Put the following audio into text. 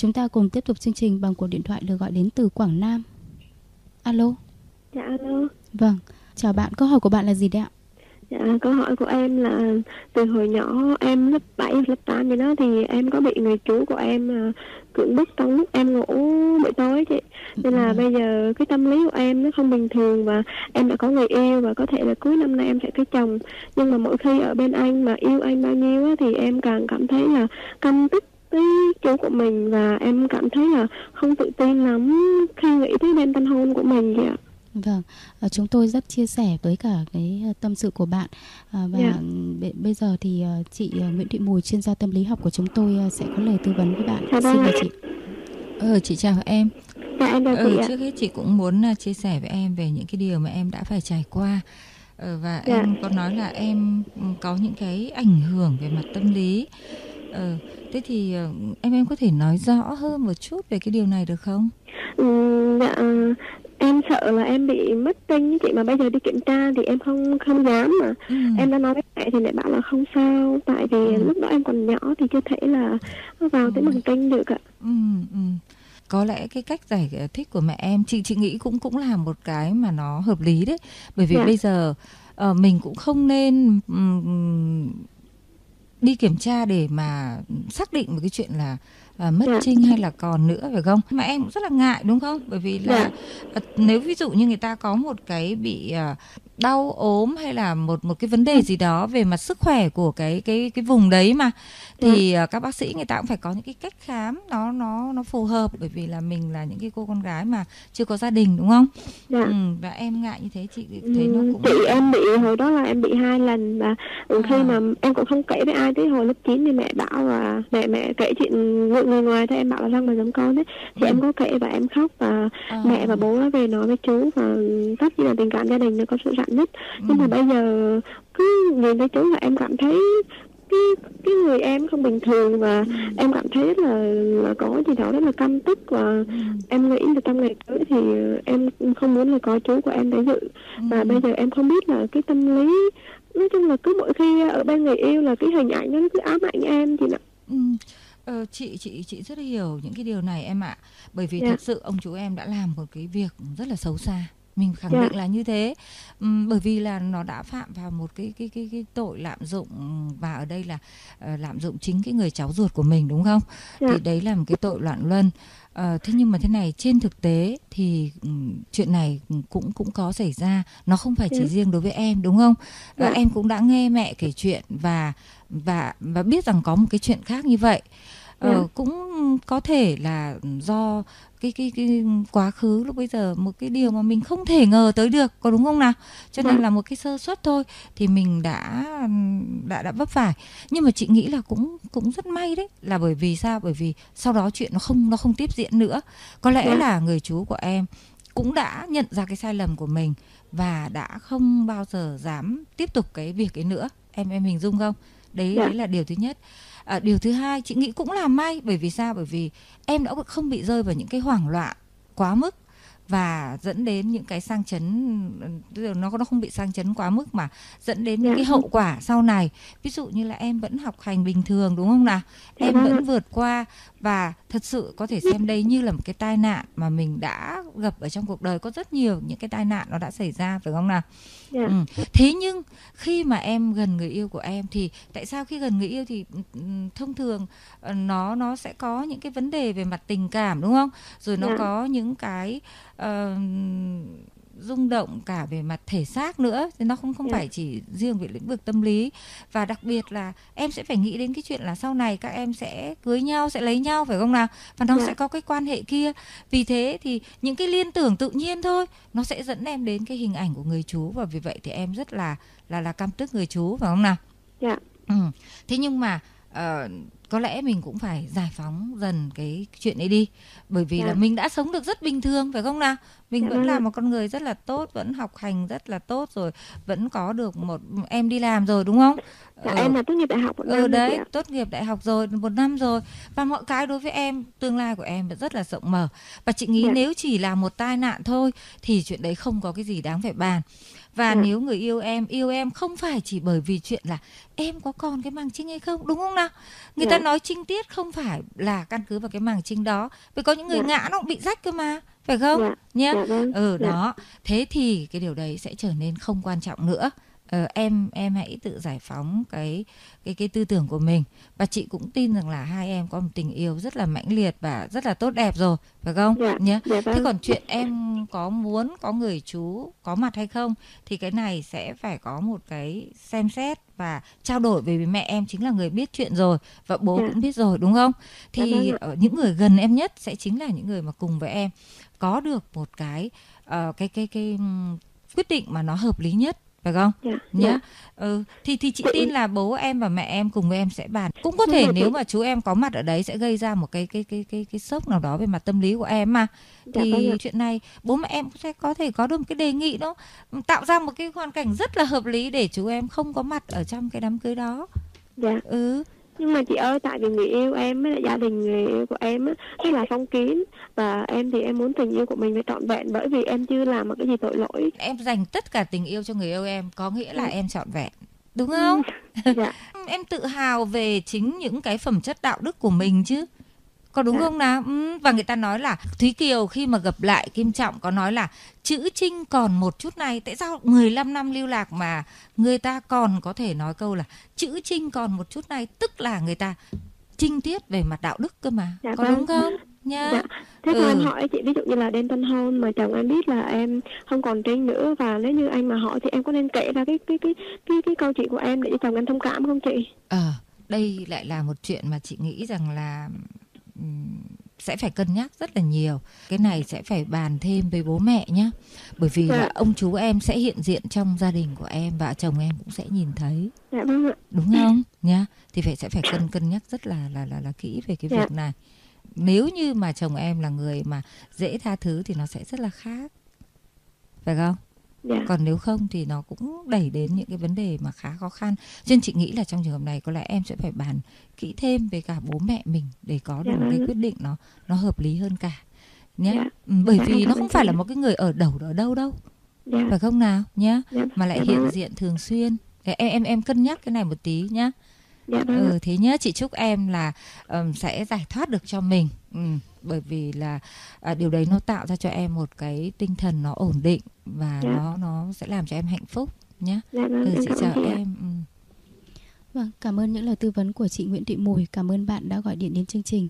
Chúng ta cùng tiếp tục chương trình bằng cuộc điện thoại được gọi đến từ Quảng Nam. Alo. Dạ alo. Vâng, chào bạn. Câu hỏi của bạn là gì đấy ạ? Dạ, câu hỏi của em là từ hồi nhỏ em lớp 7, lớp 8 gì đó thì em có bị người chú của em uh, cưỡng bức trong lúc em ngủ buổi tối chị. Nên là ừ. bây giờ cái tâm lý của em nó không bình thường và em đã có người yêu và có thể là cuối năm nay em sẽ cưới chồng. Nhưng mà mỗi khi ở bên anh mà yêu anh bao nhiêu á, thì em càng cảm thấy là căm tức cái chú của mình và em cảm thấy là không tự tin lắm khi nghĩ tới đêm tân hôn của mình vậy ạ. Vâng, à, chúng tôi rất chia sẻ với cả cái ờ, tâm sự của bạn à, và yeah. Dạ. bây giờ thì chị Nguyễn Thị Mùi chuyên gia tâm lý học của chúng tôi sẽ có lời tư vấn với bạn. Chào Xin mời chị. Ờ, chị chào em. Dạ, em chào ừ, chị Trước hết chị cũng muốn chia sẻ với em về những cái điều mà em đã phải trải qua ờ, và dạ. em có nói là em ừ, có những cái ảnh hưởng về mặt tâm lý. Ờ, thế thì em em có thể nói rõ hơn một chút về cái điều này được không? Ừ, dạ em sợ là em bị mất tinh chị mà bây giờ đi kiểm tra thì em không không dám mà ừ. em đã nói với mẹ thì mẹ bảo là không sao tại vì ừ. lúc đó em còn nhỏ thì chưa thể là vào ừ. tới bằng tinh được ạ ừ, ừ. có lẽ cái cách giải thích của mẹ em chị chị nghĩ cũng cũng là một cái mà nó hợp lý đấy bởi vì dạ. bây giờ uh, mình cũng không nên um, đi kiểm tra để mà xác định một cái chuyện là à, mất dạ. trinh hay là còn nữa phải không mà em cũng rất là ngại đúng không bởi vì là dạ. à, nếu ví dụ như người ta có một cái bị à, đau ốm hay là một một cái vấn đề gì đó về mặt sức khỏe của cái cái cái vùng đấy mà thì ừ. các bác sĩ người ta cũng phải có những cái cách khám nó nó nó phù hợp bởi vì là mình là những cái cô con gái mà chưa có gia đình đúng không? Dạ. Ừ, và em ngại như thế chị thấy nó cũng chị em bị hồi đó là em bị hai lần và à. khi mà em cũng không kể với ai tới hồi lớp 9 thì mẹ bảo là mẹ mẹ kể chuyện người, người ngoài thôi em bảo là răng mà giống con đấy thì ừ. em có kể và em khóc và à. mẹ và bố nó về nói với chú và tất nhiên là tình cảm gia đình nó có sự rạn nứt ừ. nhưng mà bây giờ cứ nhìn thấy chú là em cảm thấy cái cái người em không bình thường và ừ. em cảm thấy là, là có gì đó rất là căm tức và ừ. em nghĩ là trong ngày tới thì em không muốn là có chú của em tới dự ừ. và bây giờ em không biết là cái tâm lý nói chung là cứ mỗi khi ở bên người yêu là cái hình ảnh nó cứ ám ảnh em chị ạ ừ. Ờ, chị chị chị rất hiểu những cái điều này em ạ bởi vì yeah. Dạ. thật sự ông chú em đã làm một cái việc rất là xấu xa mình khẳng. Dạ. định là như thế um, bởi vì là nó đã phạm vào một cái cái cái cái tội lạm dụng và ở đây là uh, lạm dụng chính cái người cháu ruột của mình đúng không yeah. thì dạ. đấy là một cái tội loạn luân uh, thế nhưng mà thế này trên thực tế thì chuyện này cũng cũng có xảy ra nó không phải chỉ yeah. riêng đối với em đúng không yeah. uh, em cũng đã nghe mẹ kể chuyện và và và biết rằng có một cái chuyện khác như vậy ờ, yeah. cũng có thể là do cái cái cái quá khứ lúc bây giờ một cái điều mà mình không thể ngờ tới được có đúng không nào cho nên vâng. là một cái sơ suất thôi thì mình đã đã đã vấp phải nhưng mà chị nghĩ là cũng cũng rất may đấy là bởi vì sao bởi vì sau đó chuyện nó không nó không tiếp diễn nữa có lẽ vâng. là người chú của em cũng đã nhận ra cái sai lầm của mình và đã không bao giờ dám tiếp tục cái việc ấy nữa em em hình dung không? Đấy dạ. đấy là điều thứ nhất. À, điều thứ hai chị nghĩ cũng là may bởi vì sao? Bởi vì em đã không bị rơi vào những cái hoảng loạn quá mức và dẫn đến những cái sang chấn nó nó không bị sang chấn quá mức mà dẫn đến những cái hậu quả sau này. Ví dụ như là em vẫn học hành bình thường đúng không nào? Em vẫn vượt qua và thật sự có thể xem đây như là một cái tai nạn mà mình đã gặp ở trong cuộc đời. Có rất nhiều những cái tai nạn nó đã xảy ra phải không nào? Yeah. ừ. thế nhưng khi mà em gần người yêu của em thì tại sao khi gần người yêu thì ừ, thông thường ờ, nó nó sẽ có những cái vấn đề về mặt tình cảm đúng không? Rồi nó yeah. có những cái uh, rung động cả về mặt thể xác nữa thì nó không không yeah. Dạ. phải chỉ riêng về lĩnh vực tâm lý và đặc biệt là em sẽ phải nghĩ đến cái chuyện là sau này các em sẽ cưới nhau sẽ lấy nhau phải không nào và nó yeah. Dạ. sẽ có cái quan hệ kia vì thế thì những cái liên tưởng tự nhiên thôi nó sẽ dẫn em đến cái hình ảnh của người chú và vì vậy thì em rất là là là căm tức người chú phải không nào dạ yeah. ừ. thế nhưng mà uh, có lẽ mình cũng phải giải phóng dần cái chuyện ấy đi bởi vì yeah. là dạ. mình đã sống được rất bình thường phải không nào mình. Dạ vẫn là vâng một con người rất là tốt vẫn học hành rất là tốt rồi vẫn có được một em đi làm rồi đúng không dạ, ừ. em là tốt nghiệp đại học một ừ, đấy tốt nghiệp đại học rồi một năm rồi và mọi cái đối với em tương lai của em rất là rộng mở và chị nghĩ yeah. nếu chỉ là một tai nạn thôi thì chuyện đấy không có cái gì đáng phải bàn và ừ. nếu người yêu em yêu em không phải chỉ bởi vì chuyện là em có còn cái màng trinh hay không đúng không nào người ừ. ta ta nói trinh tiết không phải là căn cứ vào cái màng trinh đó vì có những người Dạ. ngã nó cũng bị rách cơ mà phải không Dạ. nhé Dạ vâng. ừ Dạ. đó thế thì cái điều đấy sẽ trở nên không quan trọng nữa ờ, em em hãy tự giải phóng cái cái cái tư tưởng của mình và chị cũng tin rằng là hai em có một tình yêu rất là mãnh liệt và rất là tốt đẹp rồi phải không Dạ. nhé Dạ thế vâng. còn chuyện em có muốn có người chú có mặt hay không thì cái này sẽ phải có một cái xem xét và trao đổi bởi vì mẹ em chính là người biết chuyện rồi và bố Dạ. cũng biết rồi đúng không Dạ thì vâng ạ. ở những người gần em nhất sẽ chính là những người mà cùng với em có được một cái ờ, cái cái cái quyết định mà nó hợp lý nhất phải không Dạ. nhá Dạ. ừ thì thì chị tin là bố em và mẹ em cùng với em sẽ bàn cũng có Nhưng thể mà nếu chị- mà chú em có mặt ở đấy sẽ gây ra một cái cái cái cái cái sốc nào đó về mặt tâm lý của em mà Dạ thì vâng ạ. chuyện này bố mẹ em sẽ có thể có được một cái đề nghị đó tạo ra một cái hoàn cảnh rất là hợp lý để chú em không có mặt ở trong cái đám cưới đó Dạ. ừ nhưng mà chị ơi tại vì người yêu em với lại gia đình người yêu của em á rất là phong kiến và em thì em muốn tình yêu của mình phải trọn vẹn bởi vì em chưa làm một cái gì tội lỗi. Em dành tất cả tình yêu cho người yêu em có nghĩa là Ừ. em trọn vẹn đúng không? Dạ. Em tự hào về chính những cái phẩm chất đạo đức của mình chứ có đúng Dạ. không nào ừ. và người ta nói là thúy kiều khi mà gặp lại kim trọng có nói là chữ trinh còn một chút này tại sao 15 năm lưu lạc mà người ta còn có thể nói câu là chữ trinh còn một chút này tức là người ta trinh tiết về mặt đạo đức cơ mà Dạ có vâng. đúng không nha dạ thế còn Ừ. em hỏi chị ví dụ như là đêm tân hôn mà chồng em biết là em không còn trinh nữa và nếu như anh mà hỏi thì em có nên kể ra cái cái cái cái cái câu chuyện của em để cho chồng em thông cảm không chị Ờ, đây lại là một chuyện mà chị nghĩ rằng là sẽ phải cân nhắc rất là nhiều. Cái này sẽ phải bàn thêm với bố mẹ nhé. Bởi vì Dạ. là ông chú em sẽ hiện diện trong gia đình của em và chồng em cũng sẽ nhìn thấy, dạ vâng đúng không? Nhá. Thì phải sẽ phải cân cân nhắc rất là là là là kỹ về cái Dạ. việc này. Nếu như mà chồng em là người mà dễ tha thứ thì nó sẽ rất là khác. Phải không? Dạ. Còn nếu không thì nó cũng đẩy đến những cái vấn đề mà khá khó khăn. Cho nên chị nghĩ là trong trường hợp này có lẽ em sẽ phải bàn kỹ thêm với cả bố mẹ mình để có được Dạ một cái vâng. quyết định nó nó hợp lý hơn cả. Nhé Dạ. ừ, bởi vì nó không phải là một cái người ở đầu ở đâu đâu. Dạ. Phải không nào? Nhé dạ mà lại hiện diện thường xuyên. Em em em cân nhắc cái này một tí nhá dạ vâng ừ, thế nhá chị chúc em là ừm, sẽ giải thoát được cho mình ừ, bởi vì là à, điều đấy nó tạo ra cho em một cái tinh thần nó ổn định và Dạ. nó nó sẽ làm cho em hạnh phúc nhá dạ vâng ừ, em chị chào ạ em ừ. Vâng, cảm ơn những lời tư vấn của chị Nguyễn Thị Mùi. Cảm ơn bạn đã gọi điện đến chương trình.